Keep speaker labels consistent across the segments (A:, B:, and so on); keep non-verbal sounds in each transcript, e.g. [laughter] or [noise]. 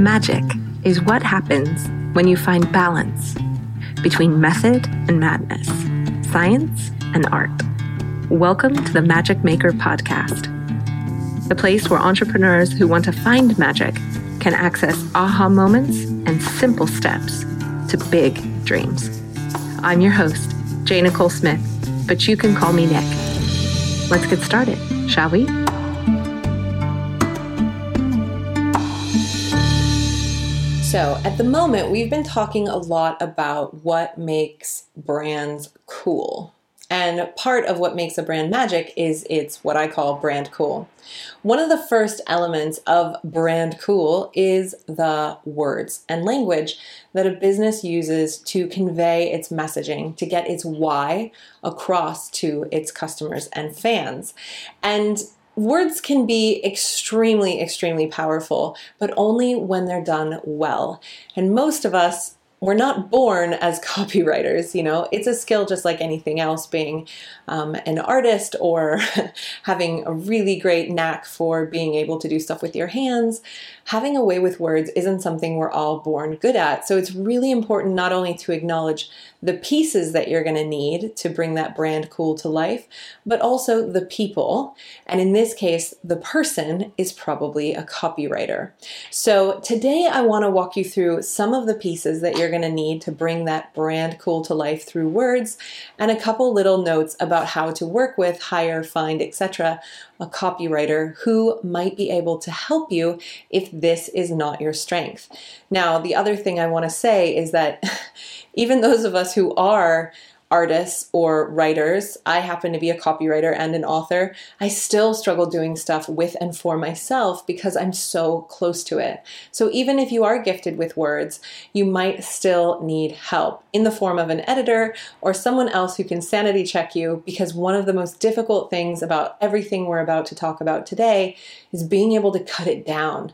A: Magic is what happens when you find balance between method and madness, science and art. Welcome to the Magic Maker Podcast, the place where entrepreneurs who want to find magic can access aha moments and simple steps to big dreams. I'm your host, J. Nicole Smith, but you can call me Nick. Let's get started, shall we? So, at the moment, we've been talking a lot about what makes brands cool. And part of what makes a brand magic is it's what I call brand cool. One of the first elements of brand cool is the words and language that a business uses to convey its messaging, to get its why across to its customers and fans. And words can be extremely, extremely powerful, but only when they're done well. And most of us we're not born as [laughs] copywriters, you know, it's a skill just like anything else, being um, an artist or [laughs] having a really great knack for being able to do stuff with your hands. Having a way with words isn't something we're all born good at. So it's really important not only to acknowledge the pieces that you're going to need to bring that brand cool to life, but also the people. And in this case, the person is probably a copywriter. So today I want to walk you through some of the pieces that you're going to need to bring that brand cool to life through words and a couple little notes about how to work with, hire, find, etc a copywriter who might be able to help you if this is not your strength. Now, the other thing I want to say is that [laughs] even those of us who are artists or writers, I happen to be a copywriter and an author, I still struggle doing stuff with and for myself because I'm so close to it. So even if you are gifted with words, you might still need help in the form of an editor or someone else who can sanity check you because one of the most difficult things about everything we're about to talk about today is being able to cut it down.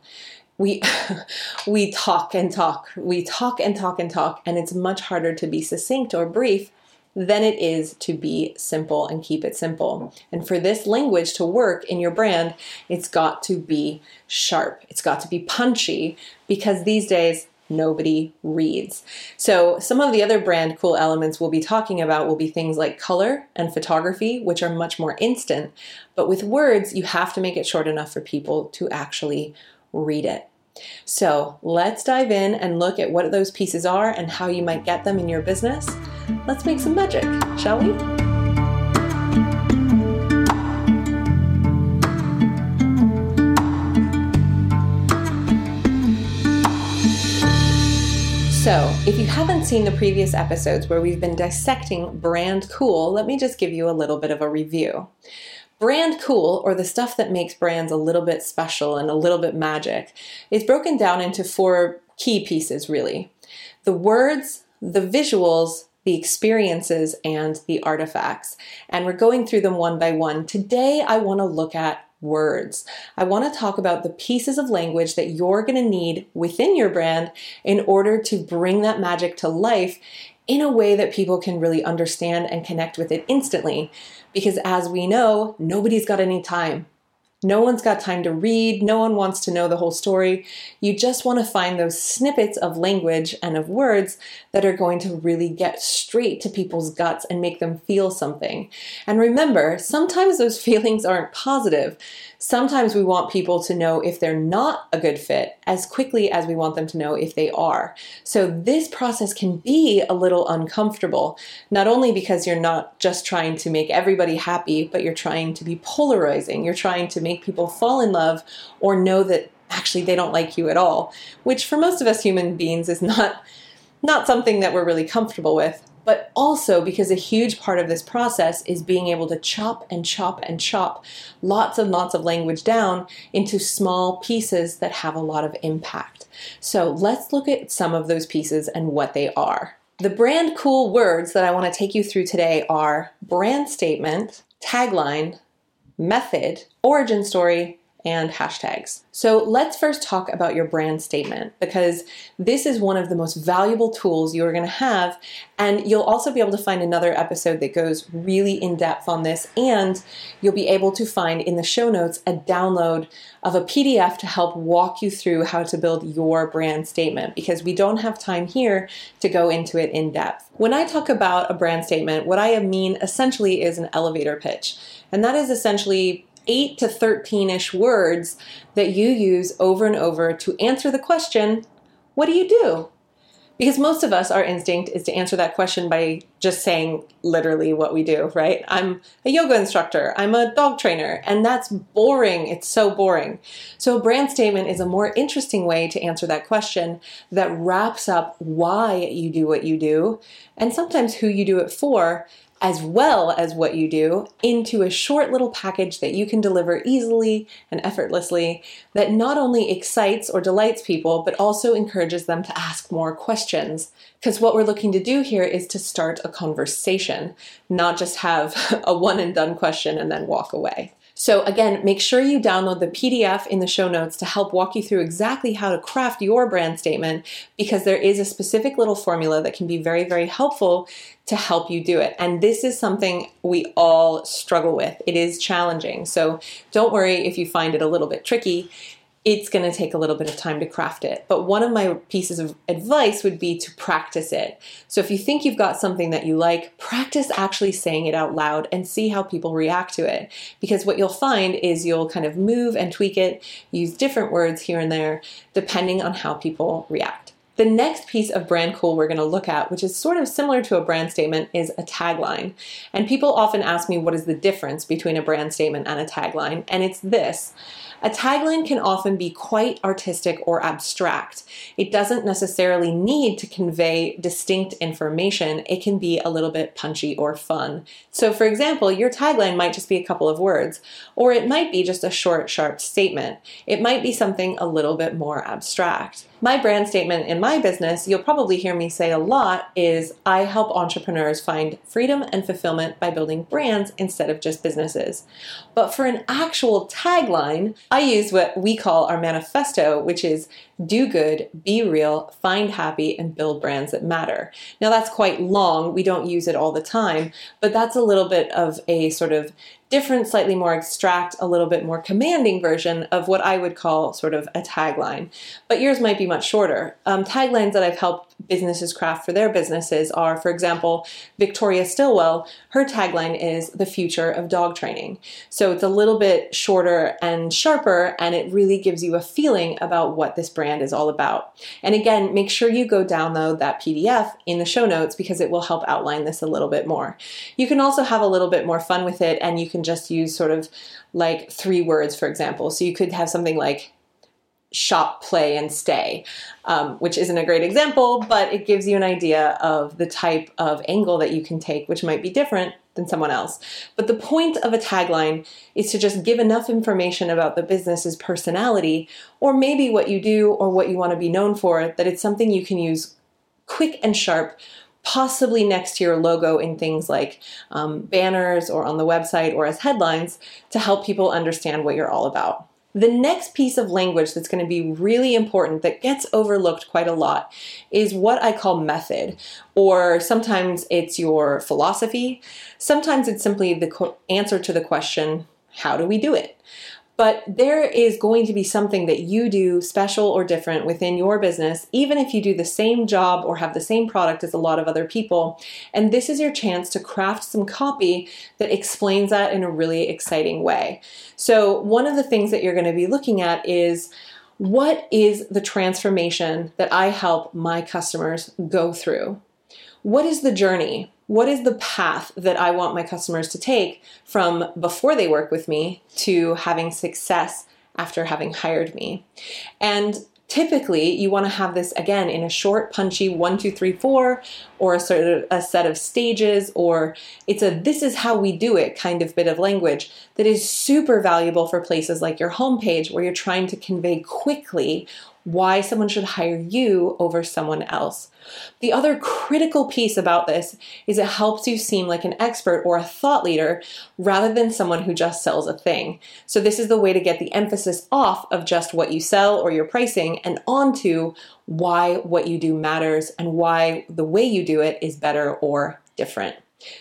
A: We [laughs] we talk and talk. We talk and talk and talk and it's much harder to be succinct or brief than it is to be simple and keep it simple. And for this language to work in your brand, it's got to be sharp. It's got to be punchy because these days nobody reads. So, some of the other brand cool elements we'll be talking about will be things like color and photography, which are much more instant. But with words, you have to make it short enough for people to actually read it. So let's dive in and look at what those pieces are and how you might get them in your business. Let's make some magic, shall we? So, if you haven't seen the previous episodes where we've been dissecting brand cool, let me just give you a little bit of a review. Brand cool, or the stuff that makes brands a little bit special and a little bit magic, is broken down into four key pieces, really the words, the visuals, the experiences, and the artifacts. And we're going through them one by one. Today, I want to look at words. I want to talk about the pieces of language that you're going to need within your brand in order to bring that magic to life in a way that people can really understand and connect with it instantly. Because as we know, nobody's got any time. No one's got time to read, no one wants to know the whole story. You just want to find those snippets of language and of words that are going to really get straight to people's guts and make them feel something. And remember, sometimes those [laughs] feelings aren't positive. Sometimes we want people to know if they're not a good fit as quickly as we want them to know if they are. So this process can be a little uncomfortable, not only because you're not just trying to make everybody happy, but you're trying to be polarizing. You're trying to make people fall in love or know that actually they don't like you at all, which for most of us human beings is not not something that we're really comfortable with but also because a huge part of this process is being able to chop and chop and chop lots and lots of language down into small pieces that have a lot of impact. So let's look at some of those pieces and what they are. The brand cool words that I want to take you through today are brand statement, tagline, method, origin story, and hashtags. So let's first talk about your brand statement because this is one of the most valuable tools you're going to have. And you'll also be able to find another episode that goes really in depth on this. And you'll be able to find in the show notes a download of a PDF to help walk you through how to build your brand statement because we don't have time here to go into it in depth. When I talk about a brand statement, what I mean essentially is an elevator pitch. And that is essentially 8 to 13 ish words that you use over and over to answer the question, What do you do? Because most of us, our instinct is to answer that question by just saying literally what we do, right? I'm a yoga instructor, I'm a dog trainer, and that's boring. It's so boring. So, a brand statement is a more interesting way to answer that question that wraps up why you do what you do and sometimes who you do it for as well as what you do into a short little package that you can deliver easily and effortlessly that not only excites or delights people, but also encourages them to ask more questions. Because what we're looking to do here is to start a conversation, not just have [laughs] a one and done question and then walk away. So, again, make sure you download the PDF in the show notes to help walk you through exactly how to craft your brand statement because there is a specific little formula that can be very, very helpful to help you do it. And this is something we all struggle with. It is challenging. So, don't worry if you find it a little bit tricky it's going to take a little bit of time to craft it. But one of my pieces of advice would be to practice it. So if you think you've got something that you like, practice actually saying it out loud and see how people react to it. Because what you'll find is you'll kind of move and tweak it, use different words here and there, depending on how people react. The next piece of brand cool we're going to look at, which is sort of similar to a brand statement, is a tagline. And people often ask me what is the difference between a brand statement and a tagline, and it's this. A tagline can often be quite artistic or abstract. It doesn't necessarily need to convey distinct information, it can be a little bit punchy or fun. So, for example, your tagline might just be a couple of words, or it might be just a short, sharp statement. It might be something a little bit more abstract. My brand statement in my business, you'll probably hear me say a lot, is I help entrepreneurs find freedom and fulfillment by building brands instead of just businesses. But for an actual tagline, I use what we call our manifesto, which is do good, be real, find happy, and build brands that matter. Now, that's quite long. We don't use it all the time, but that's a little bit of a sort of different, slightly more abstract, a little bit more commanding version of what I would call sort of a tagline. But yours might be much shorter. Um, taglines that I've helped businesses craft for their businesses are, for example, Victoria Stilwell, her tagline is the future of dog training. So it's a little bit shorter and sharper, and it really gives you a feeling about what this brand is all about. And again, make sure you go download that PDF in the show notes because it will help outline this a little bit more. You can also have a little bit more fun with it, and you can just use sort of like three words, for example. So you could have something like shop, play, and stay, um, which isn't a great example, but it gives you an idea of the type of angle that you can take, which might be different than someone else. But the point of a tagline is to just give enough information about the business's personality, or maybe what you do or what you want to be known for, that it's something you can use quick and sharp possibly next to your logo in things like um, banners or on the website or as headlines to help people understand what you're all about. The next piece of language that's going to be really important that gets overlooked quite a lot is what I call method, or sometimes it's your philosophy, sometimes it's simply the answer to the question, how do we do it? But there is going to be something that you do special or different within your business, even if you do the same job or have the same product as a lot of other people. And this is your chance to craft some copy that explains that in a really exciting way. So, one of the things that you're going to be looking at is what is the transformation that I help my customers go through? What is the journey? What is the path that I want my customers to take from before they work with me to having success after having hired me? And typically you want to have this again in a short punchy one two three four or a sort of a set of stages or it's a this is how we do it kind of bit of language that is super valuable for places like your homepage where you're trying to convey quickly why someone should hire you over someone else. The other critical piece about this is it helps you seem like an expert or a thought leader rather than someone who just sells a thing. So, this is the way to get the emphasis off of just what you sell or your pricing and onto why what you do matters and why the way you do it is better or different.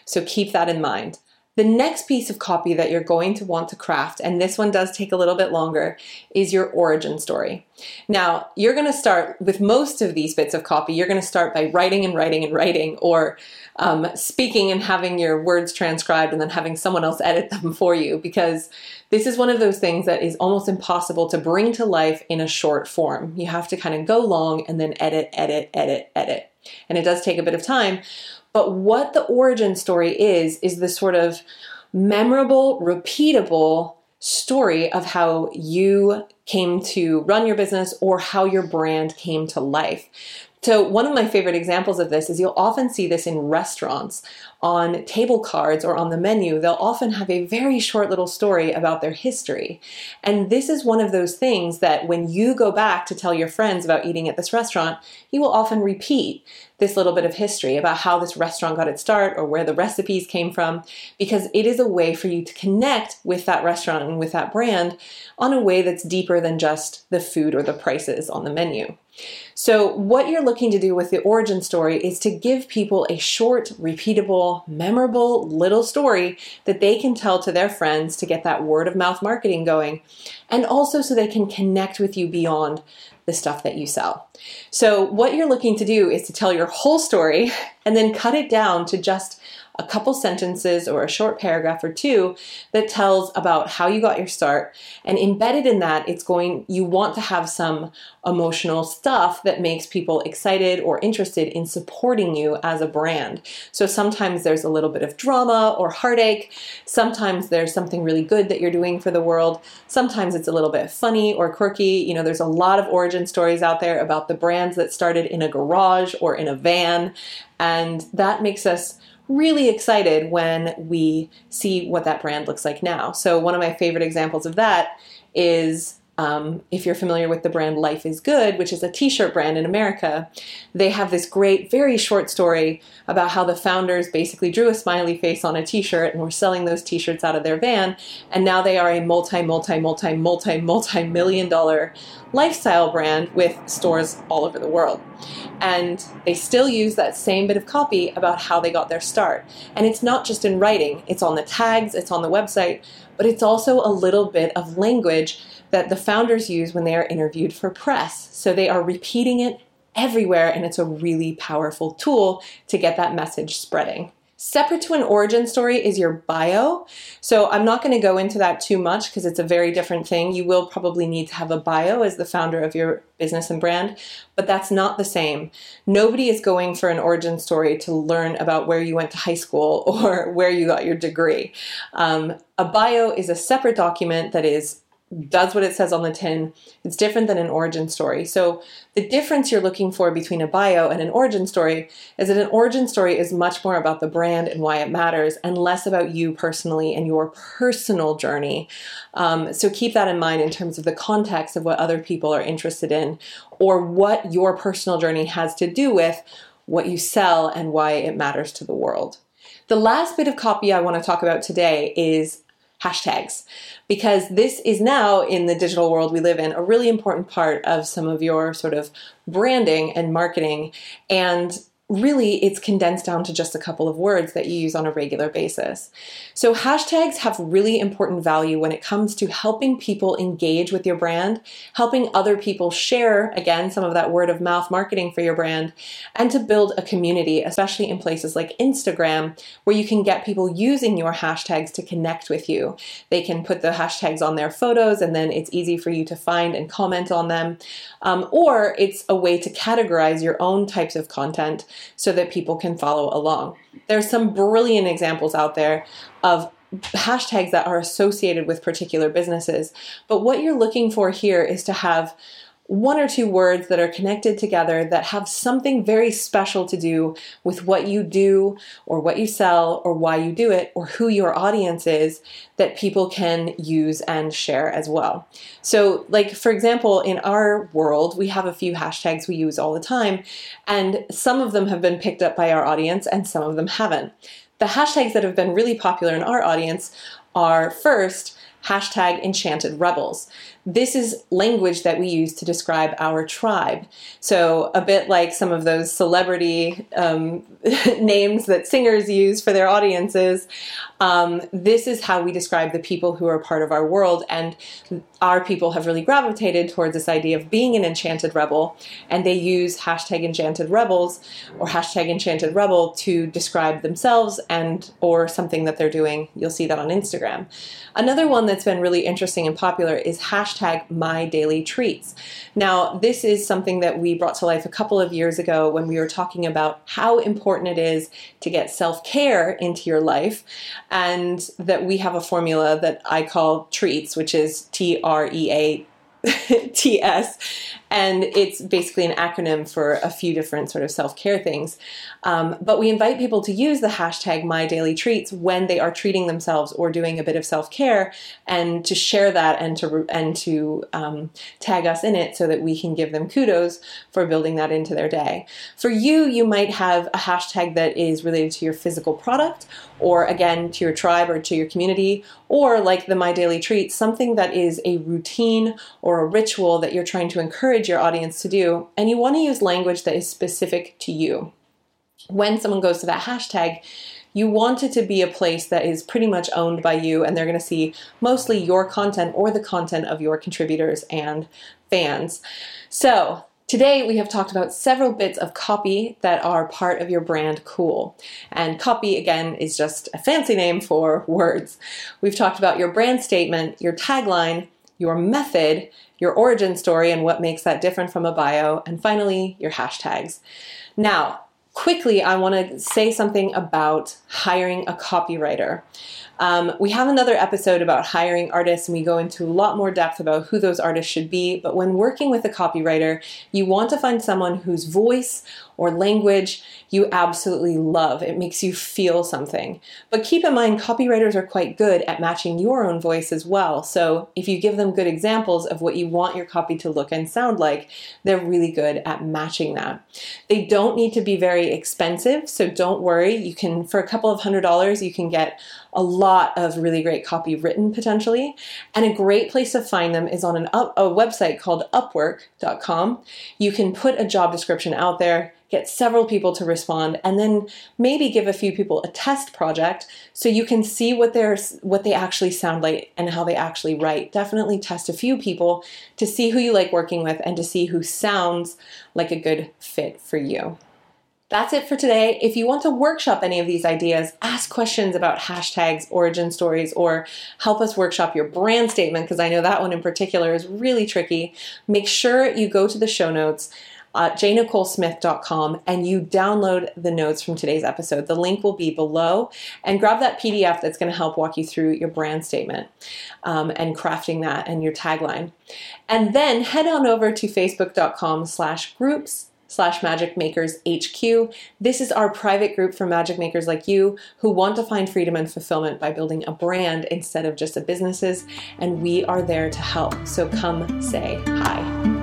A: So, keep that in mind. The next piece of copy that you're going to want to craft, and this one does take a little bit longer, is your origin story. Now, you're going to start with most of these bits of copy, you're going to start by writing and writing and writing, or um, speaking and having your words transcribed and then having someone else edit them [laughs] for you, because this is one of those things that is almost impossible to bring to life in a short form. You have to kind of go long and then edit, edit, edit, edit. And it does take a bit of time. But what the origin story is, is the sort of memorable, repeatable story of how you came to run your business or how your brand came to life. So, one of my favorite examples of this is you'll often see this in restaurants on table cards or on the menu. They'll often have a very short little story about their history. And this is one of those things that when you go back to tell your friends about eating at this restaurant, you will often repeat this little bit of history about how this restaurant got its start or where the recipes came from, because it is a way for you to connect with that restaurant and with that brand on a way that's deeper than just the food or the prices on the menu. So, what you're looking to do with the origin story is to give people a short, repeatable, memorable little story that they can tell to their friends to get that word of mouth marketing going, and also so they can connect with you beyond the stuff that you sell. So, what you're looking to do is to tell your whole story [laughs] and then cut it down to just a couple sentences or a short paragraph or two that tells about how you got your start. And embedded in that it's going you want to have some emotional stuff that makes people excited or interested in supporting you as a brand. So sometimes there's a little bit of drama or heartache. Sometimes there's something really good that you're doing for the world. Sometimes it's a little bit funny or quirky. You know there's a lot of origin stories out there about the brands that started in a garage or in a van. And that makes us really excited when we see what that brand looks like now. So, one of my favorite examples of that is um, if you're familiar with the brand Life is Good, which is a t shirt brand in America, they have this great, very short story about how the founders basically drew a smiley face on a t shirt and were selling those t shirts out of their van. And now they are a multi, multi, multi, multi, multi million dollar lifestyle brand with stores all over the world. And they still use that same bit of copy about how they got their start. And it's not just in writing, it's on the tags, it's on the website, but it's also a little bit of language that the founders use when they are interviewed for press. So they are repeating it everywhere, and it's a really powerful tool to get that message spreading. Separate to an origin story is your bio. So I'm not going to go into that too much because it's a very different thing. You will probably need to have a bio as the founder of your business and brand, but that's not the same. Nobody is going for an origin story to learn about where you went to high school [laughs] or where you got your degree. Um, a bio is a separate document that is does what it says on the tin. It's different than an origin story. So, the difference you're looking for between a bio and an origin story is that an origin story is much more about the brand and why it matters and less about you personally and your personal journey. Um, so, keep that in mind in terms of the context of what other people are interested in or what your personal journey has to do with what you sell and why it matters to the world. The last bit of copy I want to talk about today is hashtags. Because this is now in the digital world we live in a really important part of some of your sort of branding and marketing. And really it's condensed down to just a couple of words that you use on a regular basis. So hashtags have really important value when it comes to helping people engage with your brand, helping other people share again some of that word of mouth marketing for your brand, and to build a community, especially in places like Instagram where you can get people using your hashtags to connect with you. They can put the hashtags on their photos and then it's easy for you to find and comment on them. Um, or it's a way to categorize your own types of content so that people can follow along. There's some brilliant examples out there of hashtags that are associated with particular businesses. But what you're looking for here is to have one or two words that are connected together that have something very special to do with what you do or what you sell or why you do it or who your audience is that people can use and share as well. So, like for example, in our world, we have a few hashtags we use all the time, and some of them have been picked up by our audience and some of them haven't. The hashtags that have been really popular in our audience are first, hashtag enchanted rebels. This is language that we use to describe our tribe. So, a bit like some of those celebrity um, [laughs] names that singers use for their audiences, um, this is how we describe the people who are part of our world. And our people have really gravitated towards this idea of being an enchanted rebel. And they use hashtag enchanted rebels or hashtag enchanted rebel to describe themselves and or something that they're doing. You'll see that on Instagram. Another one that's been really interesting and popular is hashtag hashtag my daily treats. Now, this is something that we brought to life a couple of years ago when we were talking about how important it is to get self care into your life, and that we have a formula that I call treats, which is T R E A [laughs] TS, and it's basically an acronym for a few different sort of self care things. Um, but we invite people to use the hashtag My Daily Treats when they are treating themselves or doing a bit of self care, and to share that and to and to um, tag us in it so that we can give them kudos for building that into their day. For you, you might have a hashtag that is related to your physical product, or again to your tribe or to your community, or like the My Daily Treat, something that is a routine or a ritual that you're trying to encourage your audience to do, and you want to use language that is specific to you. When someone goes to that hashtag, you want it to be a place that is pretty much owned by you, and they're going to see mostly your content or the content of your contributors and fans. So, Today, we have talked about several bits of copy that are part of your brand cool. And copy, again, is just a fancy name for [laughs] words. We've talked about your brand statement, your tagline, your method, your origin story, and what makes that different from a bio, and finally, your hashtags. Now, quickly, I want to say something about hiring a copywriter. Um, we have another episode about hiring artists, and we go into a lot more depth about who those artists should be. But when working with a copywriter, you want to find someone whose voice or language you absolutely love. It makes you feel something. But keep in mind, copywriters are quite good at matching your own voice as well. So if you give them good examples of what you want your copy to look and sound like, they're really good at matching that. They don't need to be very expensive, so don't worry. You can, for a couple of hundred dollars, you can get a lot of really great copy written potentially. And a great place to find them is on up, a website called upwork.com. You can put a job description out there get several people to respond and then maybe give a few people a test project so you can see what they're what they actually sound like and how they actually write definitely test a few people to see who you like working with and to see who sounds like a good fit for you that's it for today. If you want to workshop any of these ideas, ask questions about hashtags, origin stories, or help us workshop your brand statement, because I know that one in particular is really tricky, make sure you go to the show notes uh, jnicolesmith.com and you download the notes from today's episode. The link will be below and grab that PDF that's going to help walk you through your brand statement um, and crafting that and your tagline. And then head on over to facebook.com slash groups slash magic makers hq this is our private group for magic makers like you who want to find freedom and fulfillment by building a brand instead of just a businesses and we are there to help. So come say hi